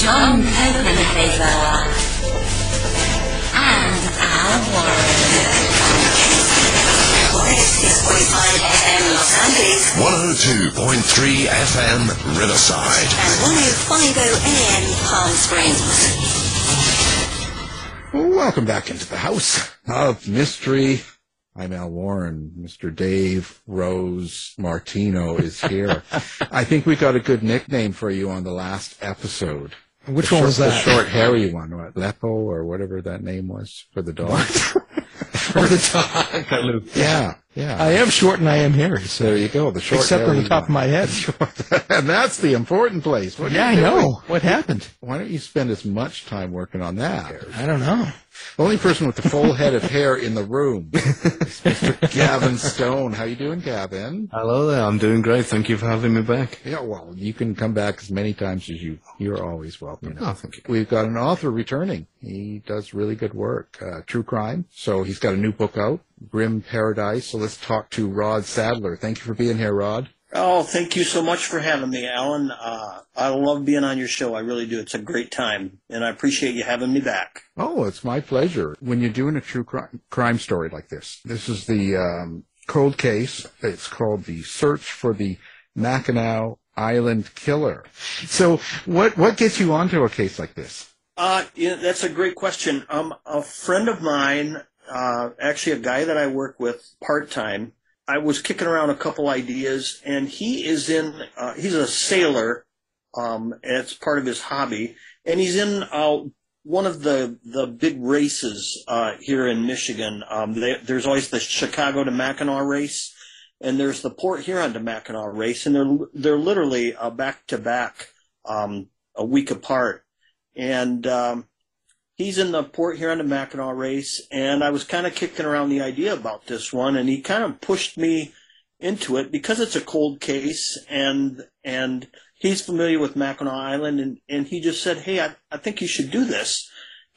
John Copenhaver, and Al Warren. 106.5 FM Los Angeles 102.3 FM Riverside. and 105.0 AM Palm Springs. Welcome back into the House of Mystery. I'm Al Warren. Mr. Dave Rose Martino is here. I think we got a good nickname for you on the last episode. Which one was that? The short, hairy one, what, Lepo or whatever that name was for the dog. For the dog. yeah, yeah. I am short and I am hairy, so there you go. The short, except on the top of my head. and that's the important place. What yeah, I know. What happened? Why don't you spend as much time working on that? I don't know. The only person with the full head of hair in the room is Mr. Gavin Stone. How you doing, Gavin? Hello there. I'm doing great. Thank you for having me back. Yeah, well, you can come back as many times as you. You're always welcome. Oh, thank you. We've got an author returning. He does really good work, uh, true crime. So he's got a new book out, Grim Paradise. So let's talk to Rod Sadler. Thank you for being here, Rod. Oh, thank you so much for having me, Alan. Uh, I love being on your show. I really do. It's a great time, and I appreciate you having me back. Oh, it's my pleasure. When you're doing a true crime, crime story like this, this is the um, cold case. It's called the Search for the Mackinac Island Killer. So, what what gets you onto a case like this? Uh, yeah, that's a great question. Um, a friend of mine, uh, actually a guy that I work with part time, I was kicking around a couple ideas, and he is in. Uh, he's a sailor. Um, and it's part of his hobby, and he's in uh, one of the the big races uh, here in Michigan. Um, they, there's always the Chicago to Mackinac race, and there's the Port Huron to Mackinac race, and they're they're literally uh, back to back, um, a week apart and um, he's in the Port Huron to Mackinac race. And I was kind of kicking around the idea about this one, and he kind of pushed me into it because it's a cold case, and and he's familiar with Mackinac Island, and and he just said, "Hey, I I think you should do this,"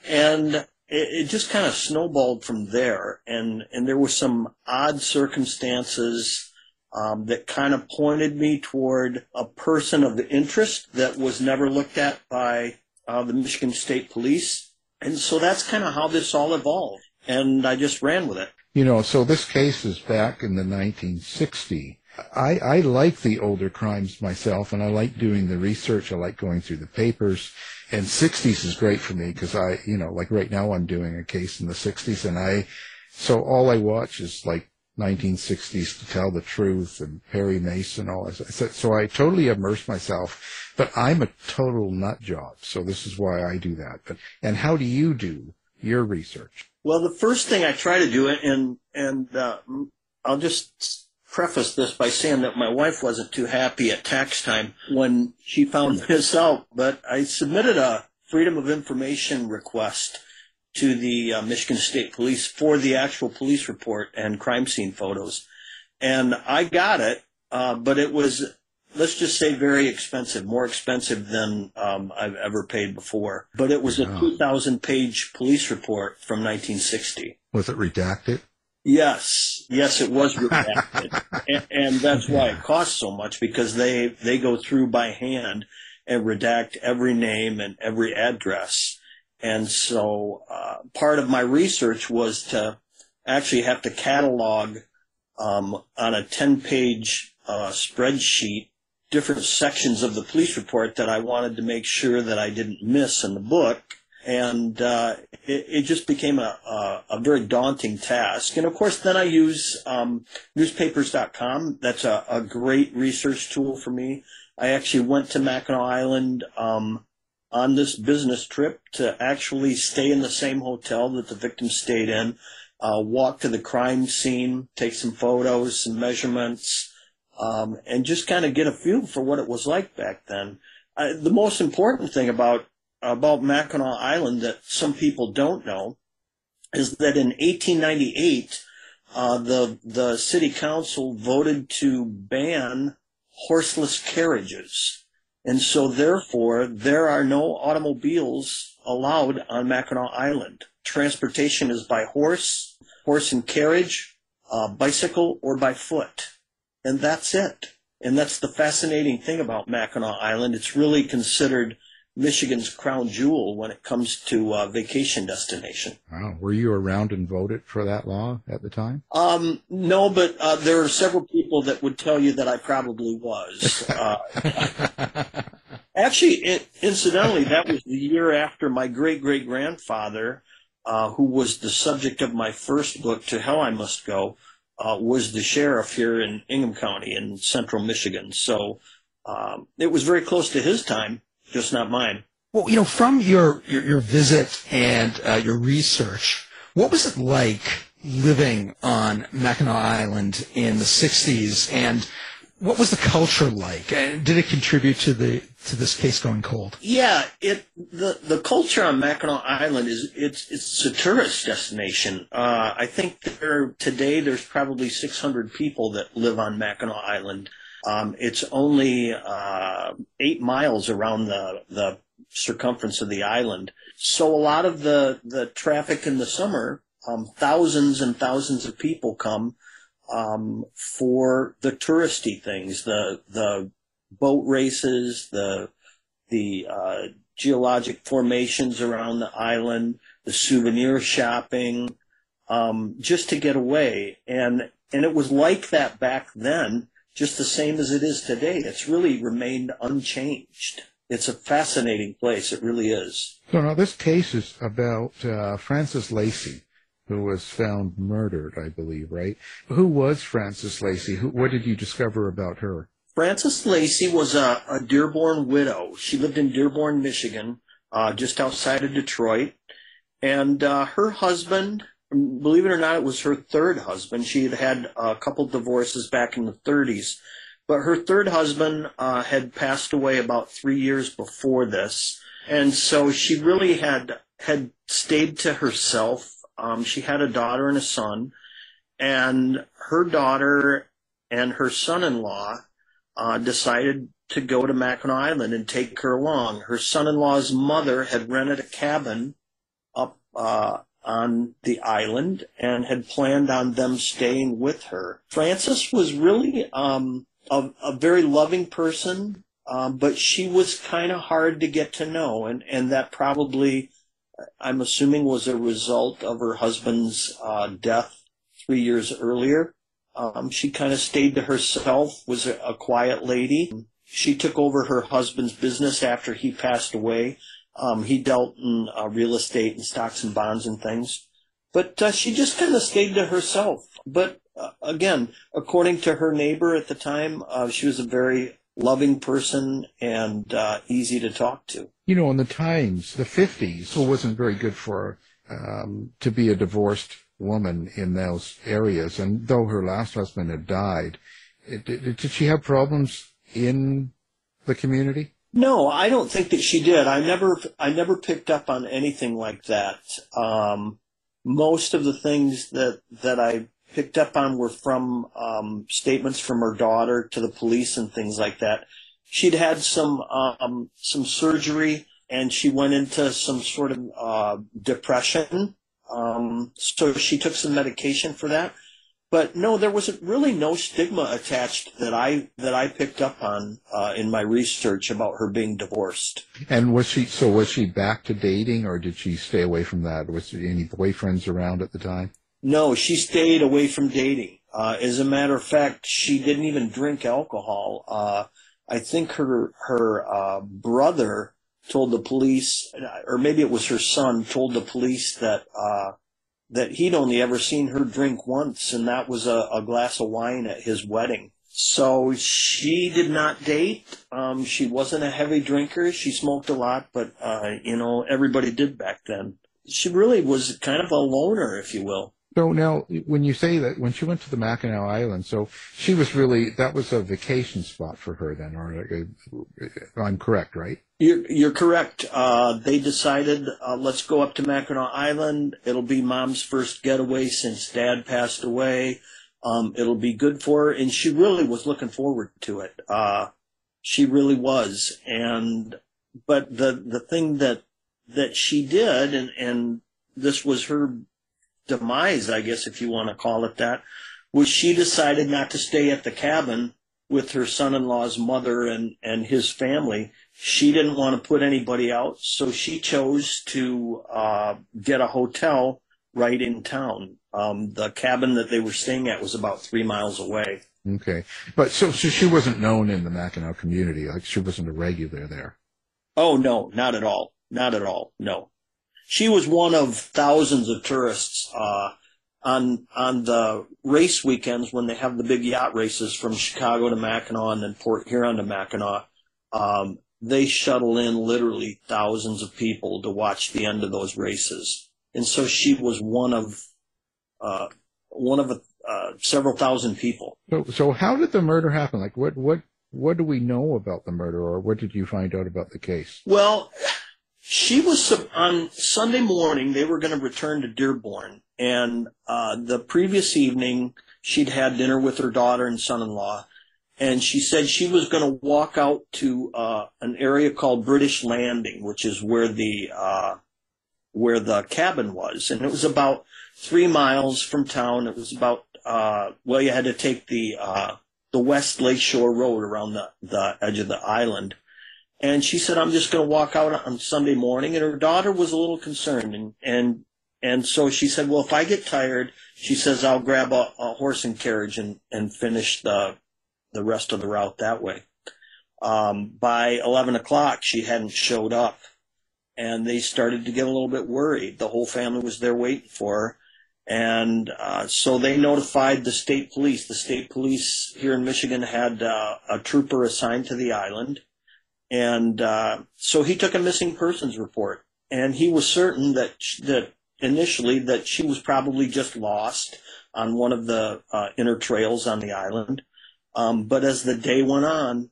and it, it just kind of snowballed from there, and and there were some odd circumstances. Um, that kind of pointed me toward a person of interest that was never looked at by uh, the Michigan State Police. And so that's kind of how this all evolved. And I just ran with it. You know, so this case is back in the 1960s. I, I like the older crimes myself, and I like doing the research. I like going through the papers. And 60s is great for me because I, you know, like right now I'm doing a case in the 60s, and I, so all I watch is like 1960s to tell the truth and Perry Mason, all that. So, so I totally immerse myself, but I'm a total nut job. So this is why I do that. But, and how do you do your research? Well, the first thing I try to do, and, and, uh, I'll just preface this by saying that my wife wasn't too happy at tax time when she found this out, but I submitted a Freedom of Information request to the uh, Michigan State Police for the actual police report and crime scene photos. And I got it, uh, but it was, let's just say, very expensive, more expensive than um, I've ever paid before. But it was a Wow. 2,000 page police report from 1960. Was it redacted? Yes, yes, it was redacted, and, and that's why it costs so much because they they go through by hand and redact every name and every address, and so uh, part of my research was to actually have to catalog um, on a ten page uh, spreadsheet different sections of the police report that I wanted to make sure that I didn't miss in the book. And uh, it, it just became a, a, a very daunting task. And of course, then I use um, newspapers.com. That's a, a great research tool for me. I actually went to Mackinac Island um, on this business trip to actually stay in the same hotel that the victim stayed in, uh, walk to the crime scene, take some photos, some measurements, um, and just kind of get a feel for what it was like back then. Uh, the most important thing about about Mackinac Island that some people don't know is that in 1898, uh, the the city council voted to ban horseless carriages, and so therefore there are no automobiles allowed on Mackinac Island. Transportation is by horse, horse and carriage, uh, bicycle, or by foot, and that's it. And that's the fascinating thing about Mackinac Island. It's really considered Michigan's crown jewel when it comes to uh, vacation destination. Wow. Were you around and voted for that law at the time? Um, no, but uh, there are several people that would tell you that I probably was. Uh, actually, it, incidentally, that was the year after my great great grandfather, uh, who was the subject of my first book, To Hell I Must Go, uh, was the sheriff here in Ingham County in central Michigan. So um, it was very close to his time, just not mine. Well, you know, from your, your, your visit and uh, your research, what was it like living on Mackinac Island in the 60s and what was the culture like? And did it contribute to the to this case going cold? Yeah, it the the culture on Mackinac Island is it's it's a tourist destination. Uh, I think there today there's probably 600 people that live on Mackinac Island. Um, it's only uh, eight miles around the the circumference of the island. So a lot of the the traffic in the summer, um, thousands and thousands of people come um, for the touristy things, the the boat races, the the uh, geologic formations around the island, the souvenir shopping, um, just to get away. And and it was like that back then, just the same as it is today. It's really remained unchanged. It's a fascinating place. It really is. So now this case is about uh, Frances Lacey, who was found murdered, I believe, right? Who was Frances Lacey? Who, what did you discover about her? Frances Lacey was a, a Dearborn widow. She lived in Dearborn, Michigan, uh, just outside of Detroit. And uh, her husband, believe it or not, it was her third husband. She had had a couple divorces back in the 30s. But her third husband uh, had passed away about three years before this. And so she really had had stayed to herself. Um, she had a daughter and a son. And her daughter and her son-in-law uh, decided to go to Mackinac Island and take her along. Her son-in-law's mother had rented a cabin up uh, on the island and had planned on them staying with her. Frances was really um, a, a, very loving person, um, but she was kind of hard to get to know, and, and that probably, I'm assuming, was a result of her husband's uh, death three years earlier. Um, she kind of stayed to herself, was a, a, quiet lady. She took over her husband's business after he passed away. Um, he dealt in uh, real estate and stocks and bonds and things. But uh, she just kind of stayed to herself. But uh, again, according to her neighbor at the time, uh, she was a very loving person and uh, easy to talk to. You know, in the times, the 50s, it wasn't very good for um, to be a divorced woman in those areas. And though her last husband had died, it, it, did she have problems in the community? No, I don't think that she did. I never, I never picked up on anything like that. Um, most of the things that that I picked up on were from um, statements from her daughter to the police and things like that. She'd had some um, some surgery and she went into some sort of uh, depression um, so she took some medication for that. But no, there was really no stigma attached that I that I picked up on uh, in my research about her being divorced. And was she so? Was she back to dating, or did she stay away from that? Was there any boyfriends around at the time? No, she stayed away from dating. Uh, as a matter of fact, she didn't even drink alcohol. Uh, I think her her uh, brother told the police, or maybe it was her son, told the police that uh, that he'd only ever seen her drink once, and that was a, a glass of wine at his wedding. So she did not date. Um, she wasn't a heavy drinker. She smoked a lot, but uh, you know everybody did back then. She really was kind of a loner, if you will. So now, when you say that, when she went to the Mackinac Island, so she was really that was a vacation spot for her then, or uh, I'm correct, right? You're, you're correct. Uh, they decided, uh, let's go up to Mackinac Island. It'll be mom's first getaway since dad passed away. Um, it'll be good for her. And she really was looking forward to it. Uh, she really was. And, but the, the thing that, that she did, and, and this was her demise, I guess, if you want to call it that, was she decided not to stay at the cabin with her son-in-law's mother and, and his family. She didn't want to put anybody out, so she chose to uh, get a hotel right in town. Um, the cabin that they were staying at was about three miles away. Okay, but so, so she wasn't known in the Mackinac community, like she wasn't a regular there. Oh no, not at all, not at all. No, she was one of thousands of tourists uh, on on the race weekends when they have the big yacht races from Chicago to Mackinac and then Port Huron to Mackinac. Um, they shuttle in literally thousands of people to watch the end of those races, and so she was one of uh, one of uh, several thousand people. So, so how did the murder happen? Like, what what what do we know about the murder, or what did you find out about the case? Well, she was on Sunday morning. They were going to return to Dearborn, and uh, the previous evening she'd had dinner with her daughter and son-in-law, and she said she was going to walk out to uh, an area called British Landing, which is where the uh, where the cabin was, and it was about three miles from town. It was about uh, well, you had to take the uh, the West Lakeshore Road around the the edge of the island and she said, I'm just going to walk out on Sunday morning. And her daughter was a little concerned. And, and, and so she said, well, if I get tired, she says, I'll grab a, a horse and carriage and, and finish the, the rest of the route that way. Um, by 11 o'clock, she hadn't showed up and they started to get a little bit worried. The whole family was there waiting for her. And uh, so they notified the state police. The state police here in Michigan had uh, a trooper assigned to the island and uh, so he took a missing persons report, and he was certain that that initially that she was probably just lost on one of the uh, inner trails on the island. Um, but as the day went on,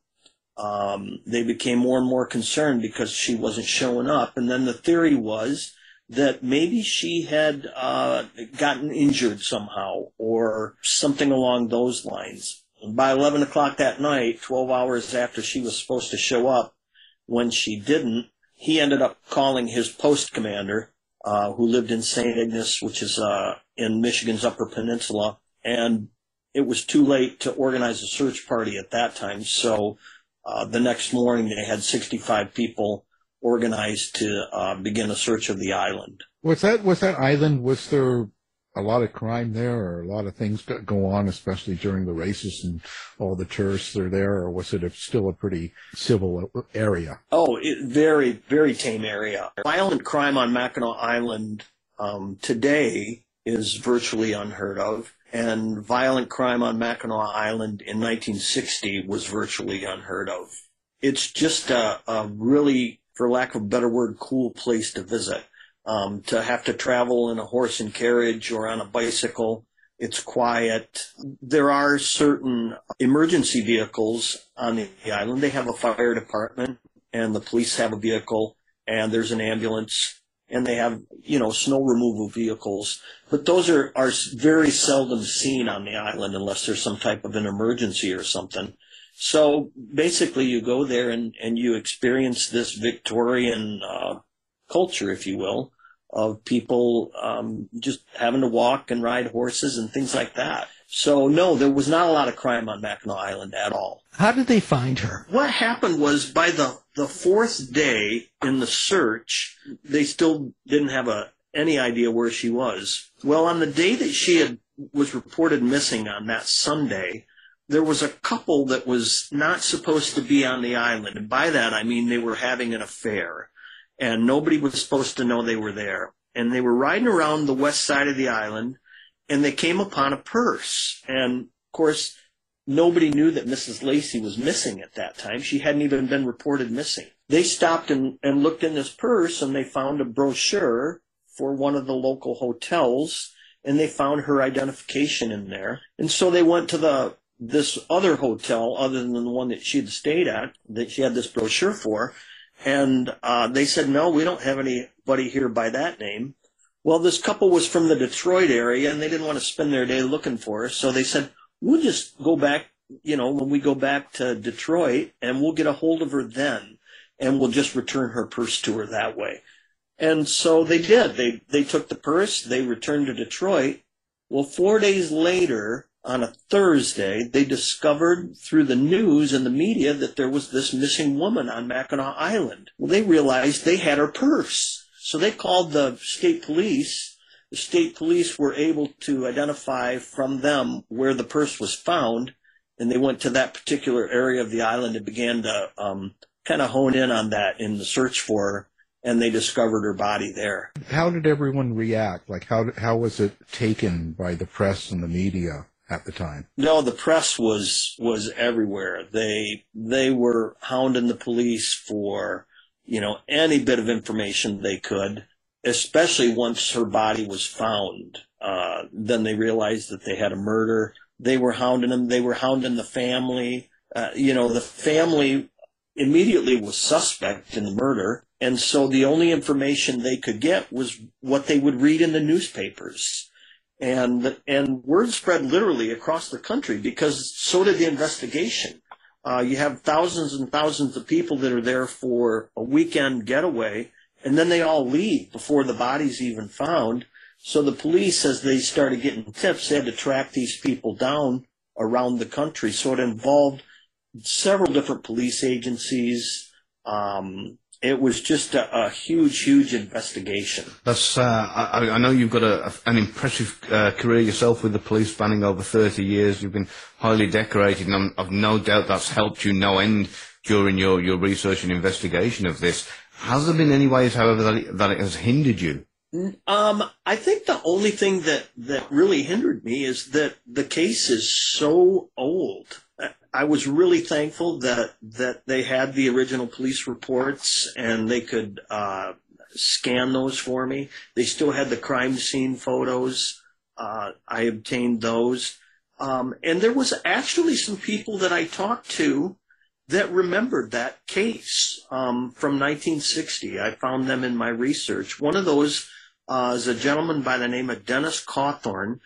um, they became more and more concerned because she wasn't showing up. And then the theory was that maybe she had uh, gotten injured somehow or something along those lines by 11 o'clock that night, 12 hours after she was supposed to show up, when she didn't, he ended up calling his post commander, uh, who lived in St. Ignace, which is uh, in Michigan's Upper Peninsula, and it was too late to organize a search party at that time. So uh, the next morning, they had 65 people organized to uh, begin a search of the island. Was that was that island? Was there a lot of crime there, or a lot of things go on, especially during the races and all the tourists are there, or was it a, still a pretty civil area? Oh, it, very, very tame area. Violent crime on Mackinac Island um, today is virtually unheard of, and violent crime on Mackinac Island in 1960 was virtually unheard of. It's just a, a really, for lack of a better word, cool place to visit um, to have to travel in a horse and carriage or on a bicycle. It's quiet. There are certain emergency vehicles on the island. They have a fire department and the police have a vehicle and there's an ambulance and they have, you know, snow removal vehicles. But those are, are very seldom seen on the island unless there's some type of an emergency or something. So basically you go there and, and you experience this Victorian, uh, culture, if you will, of people um, just having to walk and ride horses and things like that. So no, there was not a lot of crime on Mackinac Island at all. How did they find her? What happened was by the the fourth day in the search, they still didn't have a any idea where she was. Well, on the day that she had was reported missing on that Sunday, there was a couple that was not supposed to be on the island, and by that I mean they were having an affair and nobody was supposed to know they were there. And they were riding around the west side of the island and they came upon a purse. And of course, nobody knew that Mrs. Lacey was missing at that time. She hadn't even been reported missing. They stopped and, and looked in this purse and they found a brochure for one of the local hotels and they found her identification in there. And so they went to the this other hotel other than the one that she had stayed at that she had this brochure for, and uh, they said no, we don't have anybody here by that name. Well, this couple was from the Detroit area, and they didn't want to spend their day looking for her, so they said we'll just go back. You know, when we go back to Detroit, and we'll get a hold of her then, and we'll just return her purse to her that way. And so they did. They they took the purse. They returned to Detroit. Well, four days later, on a Thursday, they discovered through the news and the media that there was this missing woman on Mackinac Island. Well, they realized they had her purse. So they called the state police. The state police were able to identify from them where the purse was found, and they went to that particular area of the island and began to um, kind of hone in on that in the search for her and they discovered her body there. How did everyone react? Like, how how was it taken by the press and the media at the time? No, the press was was everywhere. They they were hounding the police for you know any bit of information they could, especially once her body was found. Uh, then they realized that they had a murder. They were hounding them. They were hounding the family. Uh, you know, the family immediately was suspect in the murder. And so the only information they could get was what they would read in the newspapers. And, and word spread literally across the country because so did the investigation. Uh, you have thousands and thousands of people that are there for a weekend getaway, and then they all leave before the body's even found. So the police, as they started getting tips, had to track these people down around the country. So it involved several different police agencies. Um, it was just a, a, huge, huge investigation. That's. Uh, I, I, know you've got a, an impressive uh, career yourself with the police, spanning over thirty years. You've been highly decorated, and i I've no doubt that's helped you no end during your, your research and investigation of this. Has there been any ways, however, that it, that it has hindered you? Um, I think the only thing that, that really hindered me is that the case is so old. I was really thankful that that they had the original police reports and they could uh, scan those for me. They still had the crime scene photos. Uh, I obtained those, um, and there was actually some people that I talked to that remembered that case um, from 1960. I found them in my research. One of those uh, is a gentleman by the name of Dennis Cawthorne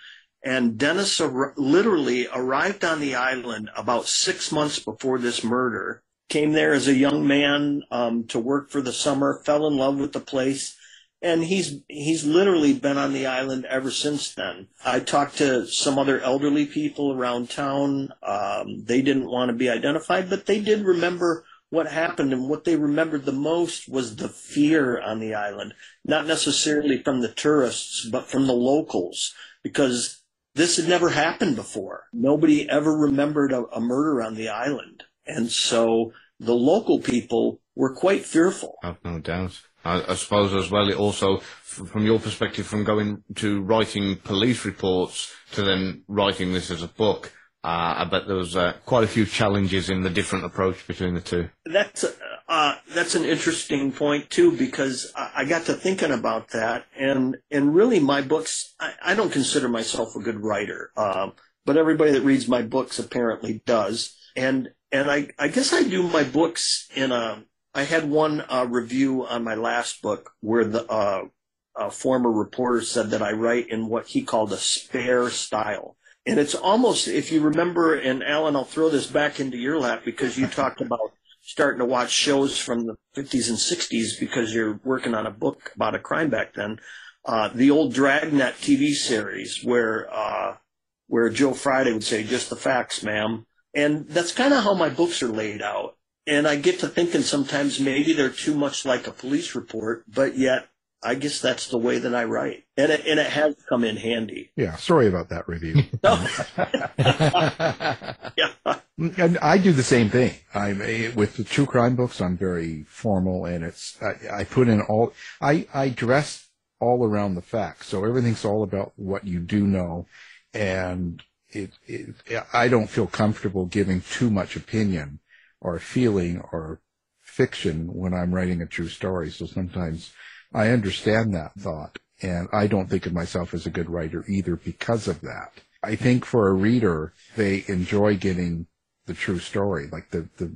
and Dennis ar- literally arrived on the island about six months before this murder. Came there as a young man um, to work for the summer, fell in love with the place, and he's he's literally been on the island ever since then. I talked to some other elderly people around town. Um, they didn't want to be identified, but they did remember what happened, and what they remembered the most was the fear on the island, not necessarily from the tourists, but from the locals, because this had never happened before. Nobody ever remembered a, a murder on the island. And so the local people were quite fearful. I've no doubt. I, I, suppose as well, it also, from your perspective, from going to writing police reports to then writing this as a book, uh, I bet there was uh, quite a few challenges in the different approach between the two. That's uh, that's an interesting point too, because I got to thinking about that, and and really, my books. I, I don't consider myself a good writer, um, but everybody that reads my books apparently does, and and I I guess I do my books in a. I had one uh, review on my last book where the uh, former reporter said that I write in what he called a spare style. And it's almost, if you remember, and Alan, I'll throw this back into your lap because you talked about starting to watch shows from the 50s and 60s because you're working on a book about a crime back then. Uh, the old Dragnet TV series where uh, where Joe Friday would say, "Just the facts, ma'am," and that's kind of how my books are laid out. And I get to thinking sometimes maybe they're too much like a police report, but yet I guess that's the way that I write, and it, and it has come in handy. Yeah, sorry about that review. yeah, and I do the same thing. I'm with the true crime books. I'm very formal, and it's I, I put in all I I dress all around the facts, so everything's all about what you do know, and it, it I don't feel comfortable giving too much opinion or feeling or fiction when I'm writing a true story. So sometimes I understand that thought. And I don't think of myself as a good writer either because of that. I think for a reader, they enjoy getting the true story, like the, the,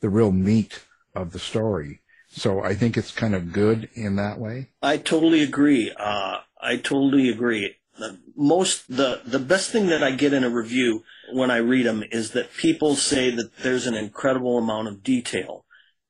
the real meat of the story. So I think it's kind of good in that way. I totally agree. Uh, I totally agree. The most the the best thing that I get in a review when I read them is that people say that there's an incredible amount of detail,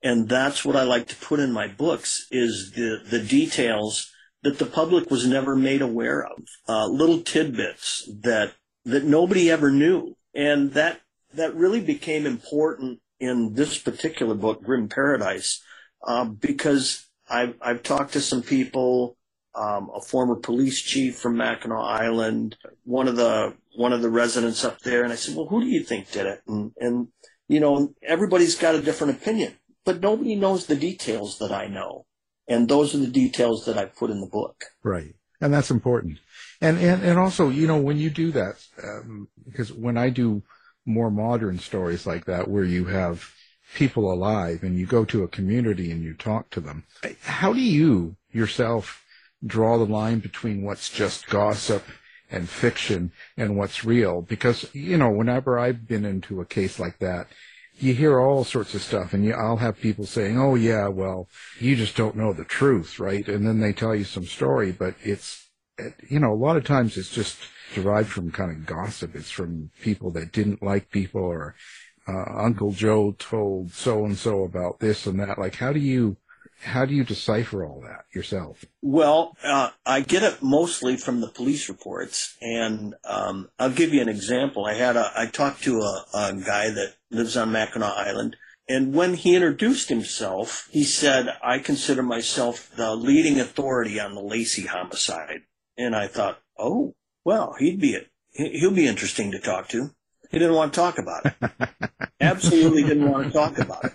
and that's what I like to put in my books is the the details that the public was never made aware of, uh, little tidbits that that nobody ever knew, and that that really became important in this particular book, Grim Paradise, uh, because I've I've talked to some people um, a former police chief from Mackinac Island, one of the one of the residents up there, and I said, "Well, who do you think did it?" And and you know, everybody's got a different opinion, but nobody knows the details that I know, and those are the details that I put in the book. Right, and that's important. And and and also, you know, when you do that, um, because when I do more modern stories like that, where you have people alive and you go to a community and you talk to them, how do you yourself draw the line between what's just gossip and fiction and what's real. Because, you know, whenever I've been into a case like that, you hear all sorts of stuff and you, I'll have people saying, oh yeah, well, you just don't know the truth, right? And then they tell you some story, but it's, you know, a lot of times it's just derived from kind of gossip. It's from people that didn't like people or, uh, Uncle Joe told so and so about this and that. Like, how do you, how do you decipher all that yourself? Well, uh, I get it mostly from the police reports, and um, I'll give you an example. I had a, I talked to a, a guy that lives on Mackinac Island, and when he introduced himself, he said, "I consider myself the leading authority on the Lacey homicide." And I thought, "Oh, well, he'd be it. He'll be interesting to talk to." He didn't want to talk about it. Absolutely didn't want to talk about it.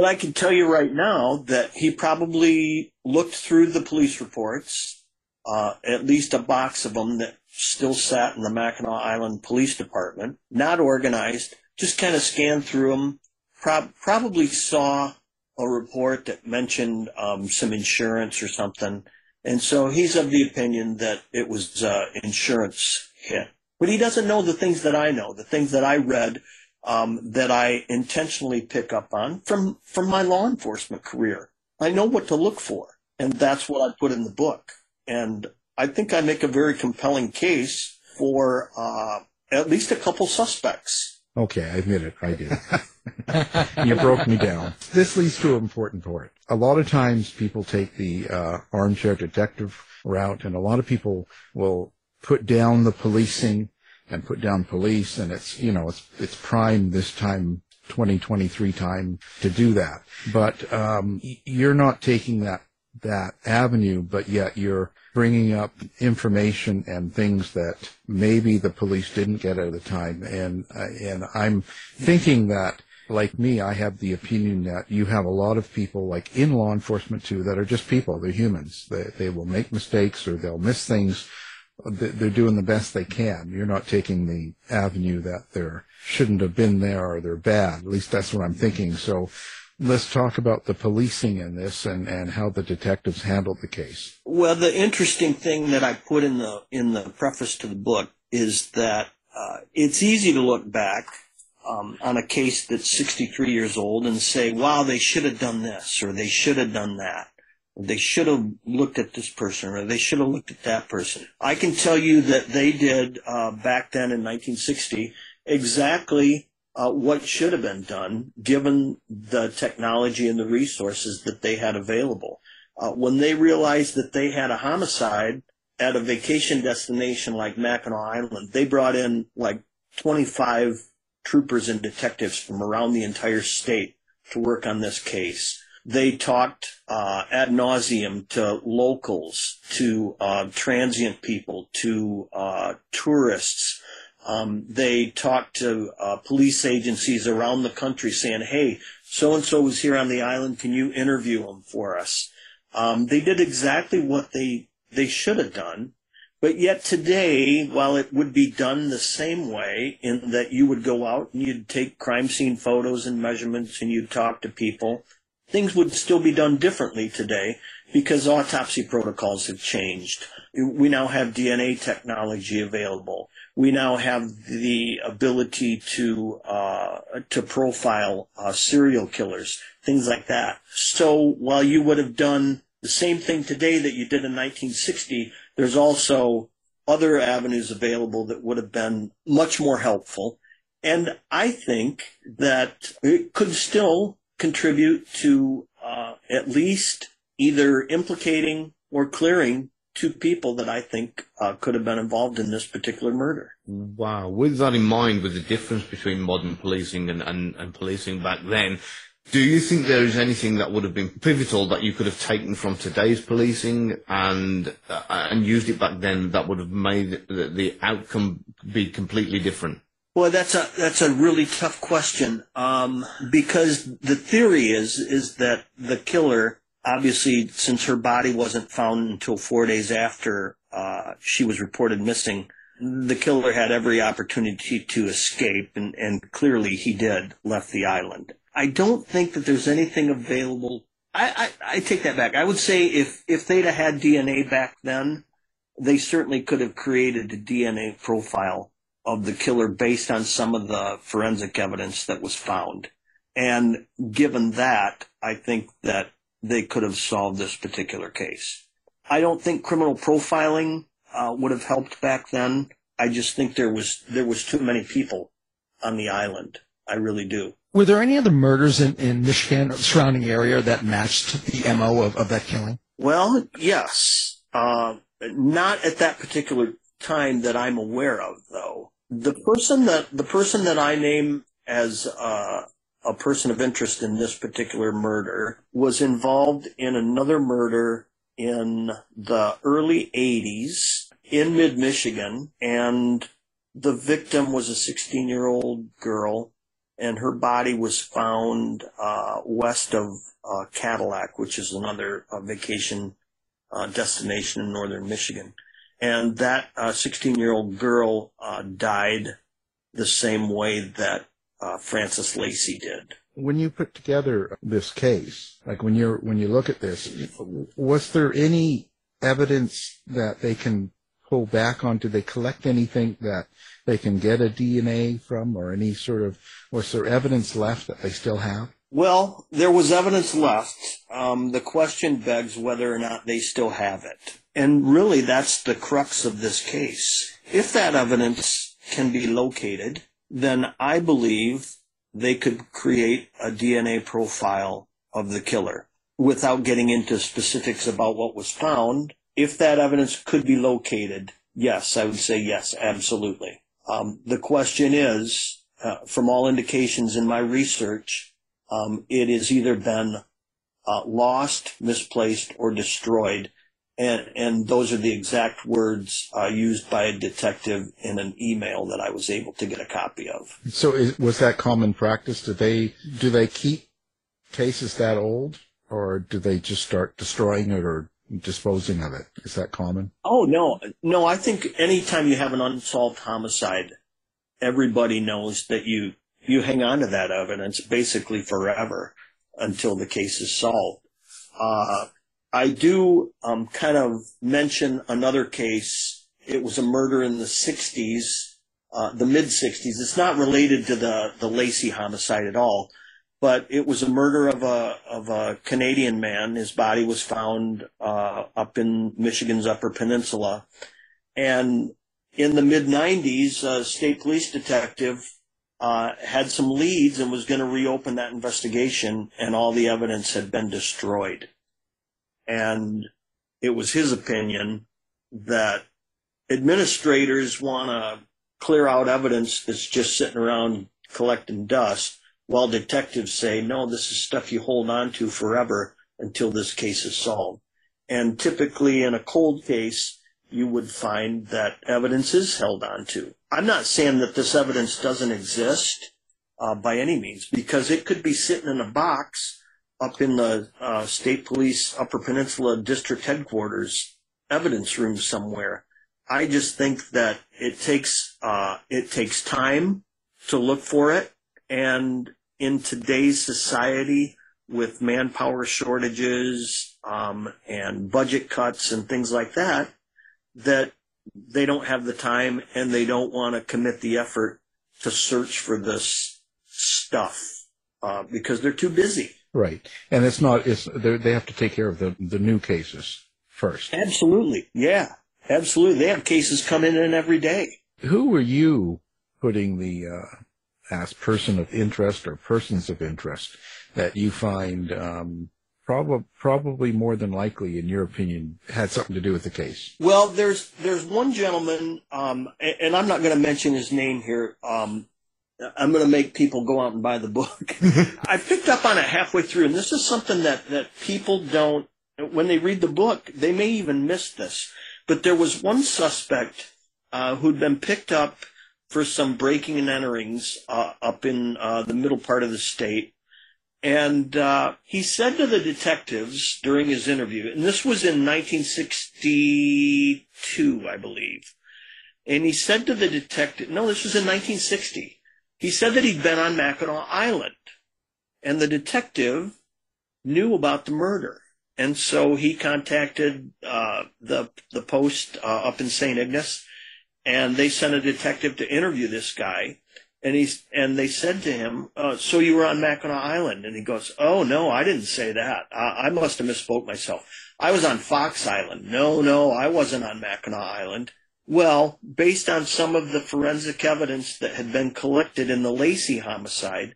But I can tell you right now that he probably looked through the police reports, uh, at least a box of them that still sat in the Mackinac Island Police Department, not organized, just kind of scanned through them, Pro- probably saw a report that mentioned um, some insurance or something. And so he's of the opinion that it was uh, insurance hit. But he doesn't know the things that I know, the things that I read um, that I intentionally pick up on from from my law enforcement career. I know what to look for, and that's what I put in the book. And I think I make a very compelling case for uh, at least a couple suspects. Okay, I admit it. I did. you broke me down. This leads to an important point. A lot of times people take the uh, armchair detective route, and a lot of people will put down the policing and put down police and it's, you know, it's, it's prime this time 2023 time to do that. But, um, you're not taking that, that avenue, but yet you're bringing up information and things that maybe the police didn't get at the time. And, uh, and I'm thinking that like me, I have the opinion that you have a lot of people, like in law enforcement too, that are just people. They're humans. They, they will make mistakes or they'll miss things they're doing the best they can. You're not taking the avenue that they shouldn't have been there or they're bad. At least that's what I'm thinking. So let's talk about the policing in this and, and how the detectives handled the case. Well, the interesting thing that I put in the in the preface to the book is that uh, it's easy to look back um, on a case that's 63 years old and say, "Wow, they should have done this or they should have done that." They should have looked at this person or they should have looked at that person. I can tell you that they did uh, back then in 1960 exactly uh, what should have been done given the technology and the resources that they had available. Uh, when they realized that they had a homicide at a vacation destination like Mackinac Island, they brought in like 25 troopers and detectives from around the entire state to work on this case. They talked uh, ad nauseum to locals, to uh, transient people, to uh, tourists. Um, they talked to uh, police agencies around the country saying, hey, so and so was here on the island. Can you interview him for us? Um, they did exactly what they, they should have done. But yet today, while it would be done the same way in that you would go out and you'd take crime scene photos and measurements and you'd talk to people, things would still be done differently today. because autopsy protocols have changed. We now have DNA technology available. We now have the ability to uh, to profile uh, serial killers, things like that. So while you would have done the same thing today that you did in 1960, there's also other avenues available that would have been much more helpful. And I think that it could still contribute to uh, at least either implicating or clearing two people that I think uh, could have been involved in this particular murder. Wow. With that in mind, with the difference between modern policing and, and, and policing back then, do you think there is anything that would have been pivotal that you could have taken from today's policing and uh, and used it back then that would have made the, the outcome be completely different? Well, that's a that's a really tough question um, because the theory is is that the killer, obviously, since her body wasn't found until four days after uh, she was reported missing, the killer had every opportunity to escape, and, and clearly he did, left the island. I don't think that there's anything available. I, I, I take that back. I would say if, if they'd have had DNA back then, they certainly could have created a DNA profile of the killer based on some of the forensic evidence that was found. And given that, I think that they could have solved this particular case. I don't think criminal profiling uh, would have helped back then. I just think there was there was too many people on the island. I really do. Were there any other murders in, in Michigan or the surrounding area that matched the MO of, of that killing? Well, yes. Uh, not at that particular time that I'm aware of, though. The person that the person that I name as uh, a person of interest in this particular murder was involved in another murder in the early 80s in mid Michigan, and the victim was a 16 year old girl, and her body was found uh, west of uh, Cadillac, which is another uh, vacation uh, destination in northern Michigan. And that 16 uh, year old girl uh, died the same way that Frances Lacey did when you put together this case, like when you're when you look at this, was there any evidence that they can pull back on? Did they collect anything that they can get a DNA from, or any sort of was there evidence left that they still have? Well, there was evidence left. Um, the question begs whether or not they still have it, and really that's the crux of this case. If that evidence can be located, then I believe they could create a DNA profile of the killer without getting into specifics about what was found. If that evidence could be located, yes, I would say yes, absolutely. Um, the question is, uh, from all indications in my research, um, it has either been uh, lost, misplaced, or destroyed and and those are the exact words uh, used by a detective in an email that I was able to get a copy of. So, is, was that common practice? Do they do they keep cases that old, or do they just start destroying it or disposing of it? Is that common? Oh no, no. I think anytime you have an unsolved homicide, everybody knows that you you hang on to that evidence basically forever until the case is solved. Uh, I do um, kind of mention another case. It was a murder in the 60s, uh, the mid 60s. It's not related to the, the Lacey homicide at all, but it was a murder of a, of a Canadian man. His body was found uh, up in Michigan's Upper Peninsula. And in the mid 90s, a state police detective uh, had some leads and was going to reopen that investigation, and all the evidence had been destroyed. And it was his opinion that administrators want to clear out evidence that's just sitting around collecting dust, while detectives say, no, this is stuff you hold on to forever until this case is solved. And typically in a cold case, you would find that evidence is held on to. I'm not saying that this evidence doesn't exist uh, by any means, because it could be sitting in a box up in the uh, state police Upper Peninsula district headquarters evidence room somewhere. I just think that it takes uh, it takes time to look for it, and in today's society, with manpower shortages um, and budget cuts and things like that that they don't have the time and they don't want to commit the effort to search for this stuff uh, because they're too busy. Right, and it's not. It's they're- have to take care of the the new cases first. Absolutely, yeah, absolutely. They have cases coming in every day. Who were you putting the uh, as person of interest or persons of interest that you find um, probably probably more than likely, in your opinion, had something to do with the case? Well, there's there's one gentleman, um, and I'm not going to mention his name here. Um, I'm going to make people go out and buy the book. I picked up on it halfway through, and this is something that that people don't when they read the book, they may even miss this. But there was one suspect uh, who'd been picked up for some breaking and enterings uh, up in uh, the middle part of the state. And uh, he said to the detectives during his interview, and this was in 1962, I believe. And he said to the detective, no, this was in 1960. He said that he'd been on Mackinac Island, and the detective knew about the murder. And so he contacted uh, the the post uh, up in St. Ignace, and they sent a detective to interview this guy. And he's and they said to him, uh, "So you were on Mackinac Island?" And he goes, "Oh no, I didn't say that. I, I must have misspoke myself. I was on Fox Island. No, no, I wasn't on Mackinac Island." Well, based on some of the forensic evidence that had been collected in the Lacey homicide,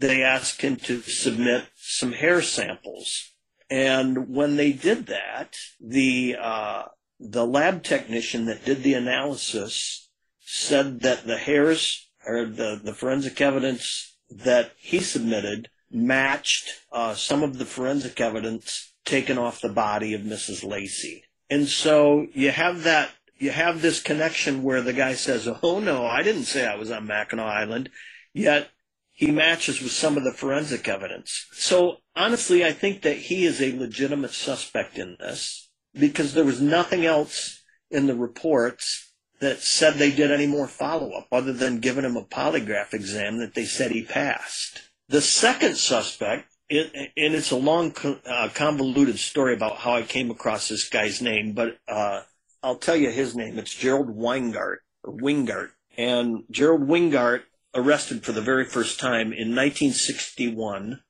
they asked him to submit some hair samples. And when they did that, the uh, the lab technician that did the analysis said that the hairs or the, the forensic evidence that he submitted matched uh, some of the forensic evidence taken off the body of Mrs. Lacey. And so you have that you have this connection where the guy says, "Oh no, I didn't say I was on Mackinac Island," yet he matches with some of the forensic evidence. So honestly, I think that he is a legitimate suspect in this because there was nothing else in the reports that said they did any more follow up other than giving him a polygraph exam that they said he passed. The second suspect, and it's a long, uh, convoluted story about how I came across this guy's name, but uh, I'll tell you his name. It's Gerald Weingart or Wingart, and Gerald Wingart arrested for the very first time in 1961,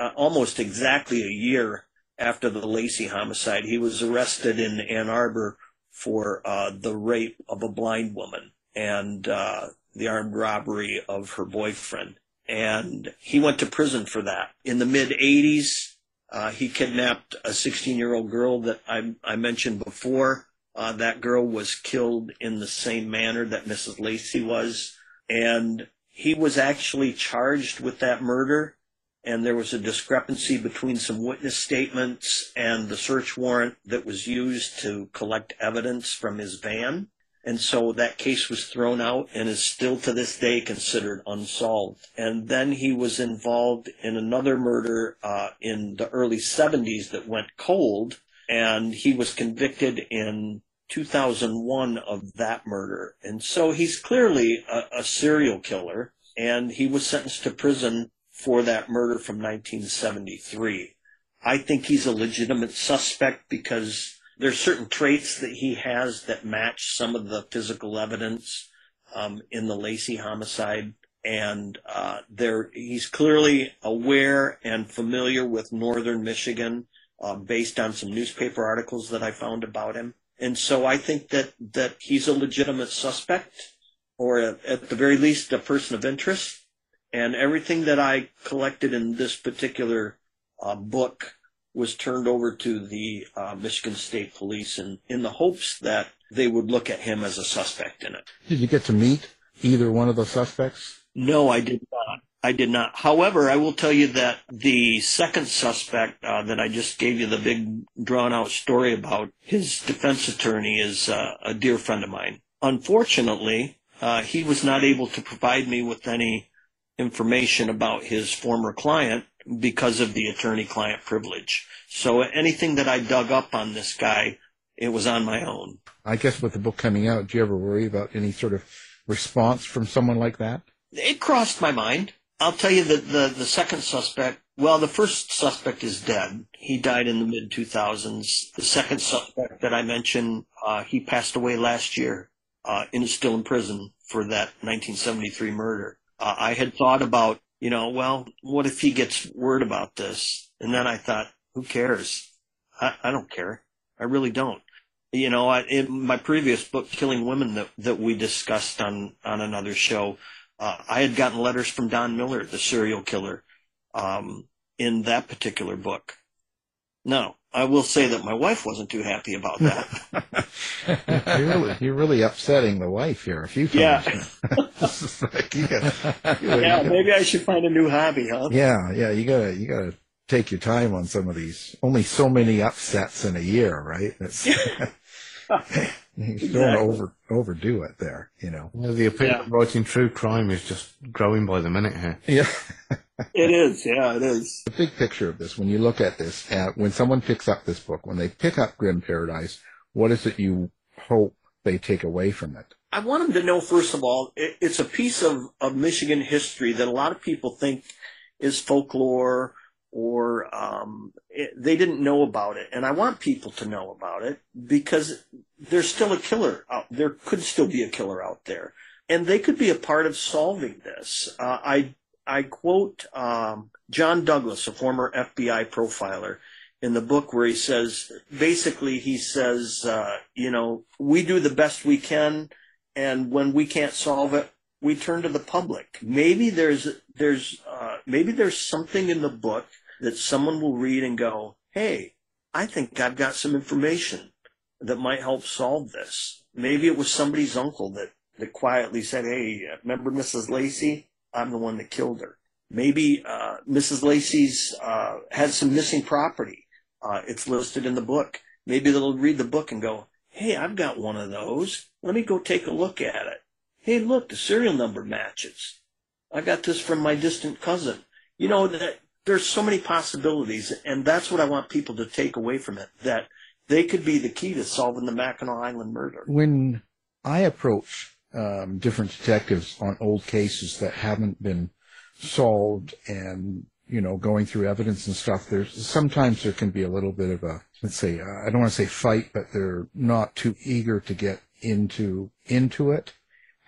uh, almost exactly a year after the Lacey homicide. He was arrested in Ann Arbor for uh, the rape of a blind woman and uh, the armed robbery of her boyfriend. And he went to prison for that. In the mid 80s, uh, he kidnapped a 16 year old girl that I, I mentioned before. Uh, that girl was killed in the same manner that Mrs. Lacey was. And he was actually charged with that murder. And there was a discrepancy between some witness statements and the search warrant that was used to collect evidence from his van. And so that case was thrown out and is still to this day considered unsolved. And then he was involved in another murder uh, in the early 70s that went cold, and he was convicted in 2001 of that murder. And so he's clearly a, a serial killer, and he was sentenced to prison for that murder from 1973. I think he's a legitimate suspect because there's certain traits that he has that match some of the physical evidence um, in the Lacey homicide, and uh, there he's clearly aware and familiar with northern Michigan, uh, based on some newspaper articles that I found about him. And so I think that that he's a legitimate suspect, or a, at the very least, a person of interest. And everything that I collected in this particular uh, book was turned over to the uh, Michigan State Police in, in the hopes that they would look at him as a suspect in it. Did you get to meet either one of the suspects? No, I did not. I did not. However, I will tell you that the second suspect uh, that I just gave you the big drawn out story about, his defense attorney is uh, a dear friend of mine. Unfortunately, uh, he was not able to provide me with any information about his former client because of the attorney client privilege. So anything that I dug up on this guy, it was on my own. I guess with the book coming out, do you ever worry about any sort of response from someone like that? It crossed my mind. I'll tell you that the, the second suspect Well, the first suspect is dead. He died in the mid 2000s. The second suspect that I mentioned, uh, he passed away last year, uh, and is still in prison for that 1973 murder. Uh, I had thought about, you know, well, what if he gets word about this? And then I thought, who cares? I, I don't care. I really don't. You know, I, in my previous book, Killing Women, that, that we discussed on, on another show, uh, I had gotten letters from Don Miller, the serial killer, um, in that particular book. Now, I will say that my wife wasn't too happy about that. you're, really, you're really upsetting the wife here a few times. Yeah. like, you gotta, you yeah, gotta- maybe I should find a new hobby, huh? yeah, yeah. You gotta, you gotta take your time on some of these. Only so many upsets in a year, right? That's, you don't Exactly. want to over overdo it there. You know. Well, the appeal Yeah. of writing true crime is just growing by the minute here. Yeah. It is, yeah, it is. the big picture of this, when you look at this, uh, when someone picks up this book, when they pick up Grim Paradise, what is it you hope they take away from it? I want them to know, first of all, it, it's a piece of, of Michigan history that a lot of people think is folklore or um, it, they didn't know about it. And I want people to know about it because there's still a killer out there, could still be a killer out there. And they could be a part of solving this. Uh, I, I quote um, John Douglas, a former FBI profiler, in the book where he says, basically, he says, uh, you know, we do the best we can and when we can't solve it, we turn to the public. Maybe there's there's uh, maybe there's something in the book that someone will read and go, "Hey, I think I've got some information that might help solve this." Maybe it was somebody's uncle that that quietly said, "Hey, remember Mrs. Lacey? I'm the one that killed her." Maybe uh, Mrs. Lacey's uh, had some missing property. Uh, it's listed in the book. Maybe they'll read the book and go, "Hey, I've got one of those. Let me go take a look at it." Hey, look, the serial number matches. I got this from my distant cousin. You know that there's so many possibilities, and that's what I want people to take away from it. That they could be the key to solving the Mackinac Island murder. When I approach um, different detectives on old cases that haven't been solved and you know going through evidence and stuff, there's sometimes there can be a little bit of a let's say uh, I don't want to say fight, but they're not too eager to get into into it.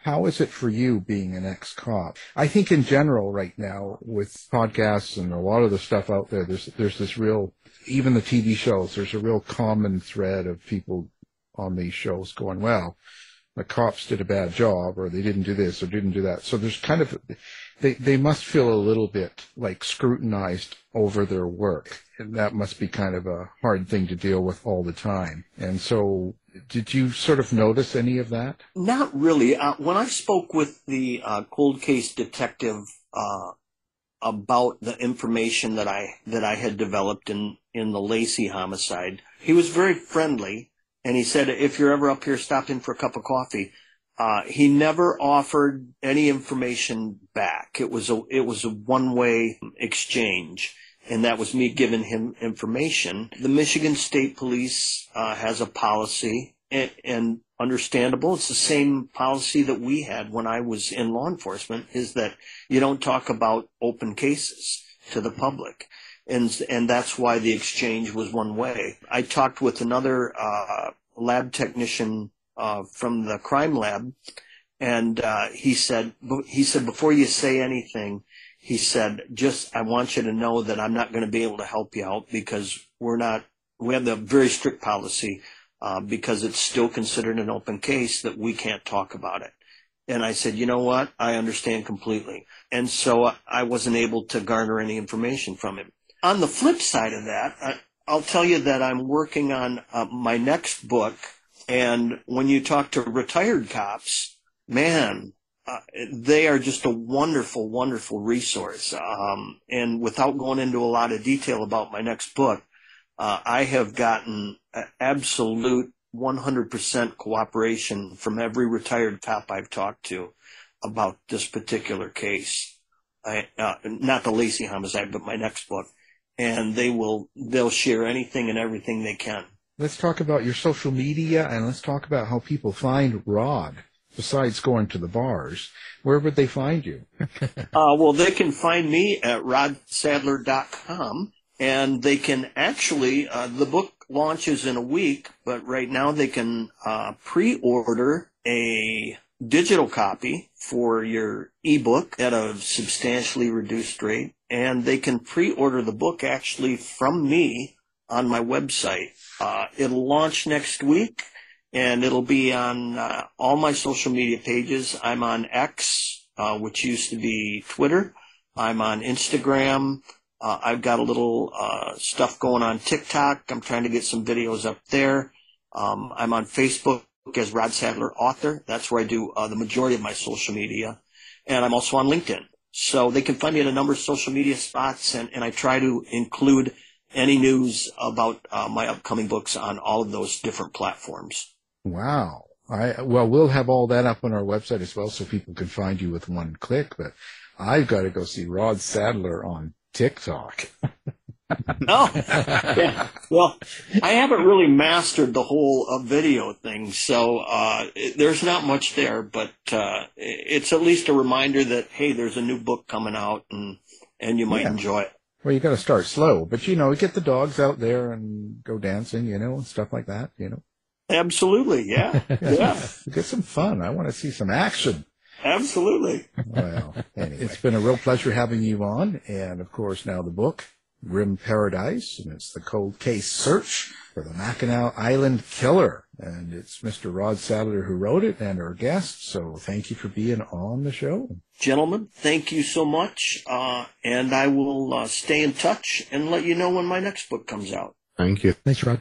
How is it for you being an ex-cop? I think in general right now with podcasts and a lot of the stuff out there, there's there's this real, even the TV shows, there's a real common thread of people on these shows going, well, the cops did a bad job or they didn't do this or didn't do that. So there's kind of, they, they must feel a little bit like scrutinized over their work. And that must be kind of a hard thing to deal with all the time. And so did you sort of notice any of that? Not really. Uh, when I spoke with the uh, cold case detective uh, about the information that I that I had developed in in the Lacey homicide, he was very friendly, and he said, "If you're ever up here, stop in for a cup of coffee." Uh, he never offered any information back. It was a it was a one way exchange, and that was me giving him information. The Michigan State Police uh, has a policy, and, and understandable. It's the same policy that we had when I was in law enforcement. Is that you don't talk about open cases to the public. And, and that's why the exchange was one way. I talked with another uh, lab technician uh, from the crime lab, and uh, he said he said before you say anything, he said just I want you to know that I'm not going to be able to help you out because we're not we have the very strict policy uh, because it's still considered an open case that we can't talk about it. And I said, you know what? I understand completely. And so I wasn't able to garner any information from him. On the flip side of that, I, I'll tell you that I'm working on uh, my next book. And when you talk to retired cops, man, uh, they are just a wonderful, wonderful resource. Um, and without going into a lot of detail about my next book, uh, I have gotten absolute 100% cooperation from every retired cop I've talked to about this particular case. I, uh, not the Lacey homicide, but my next book. And they will, they'll share anything and everything they can. Let's talk about your social media and let's talk about how people find Rod. Besides going to the bars, where would they find you? Uh, well, they can find me at rodsadler.com and they can actually, uh, the book launches in a week, but right now they can uh, pre-order a digital copy for your ebook at a substantially reduced rate, and they can pre-order the book actually from me on my website. Uh, it'll launch next week, and it'll be on uh, all my social media pages. I'm on X, uh, which used to be Twitter. I'm on Instagram. Uh, I've got a little uh, stuff going on TikTok. I'm trying to get some videos up there. Um, I'm on Facebook as Rod Sadler Author. That's where I do uh, the majority of my social media. And I'm also on LinkedIn. So they can find me at a number of social media spots, and, and I try to include any news about uh, my upcoming books on all of those different platforms. Wow. I, well, we'll have all that up on our website as well so people can find you with one click, but I've got to go see Rod Sadler on TikTok. Oh, yeah. Well, I haven't really mastered the whole uh, video thing, so uh, it, there's not much there. But uh, it's at least a reminder that hey, there's a new book coming out, and and you might Yeah. enjoy it. Well, you got to start slow, but you know, get the dogs out there and go dancing, you know, and stuff like that, you know. Absolutely, yeah, yeah, Get some fun. I want to see some action. absolutely. Well, anyway, it's been a real pleasure having you on, and of course now the book, Grim Paradise, and it's the cold case search for the Mackinac Island killer, and it's Mr. Rod Sadler who wrote it and our guest. So thank you for being on the show. Gentlemen, thank you so much, uh, and I will uh, stay in touch and let you know when my next book comes out. Thank you. Thanks, Rod.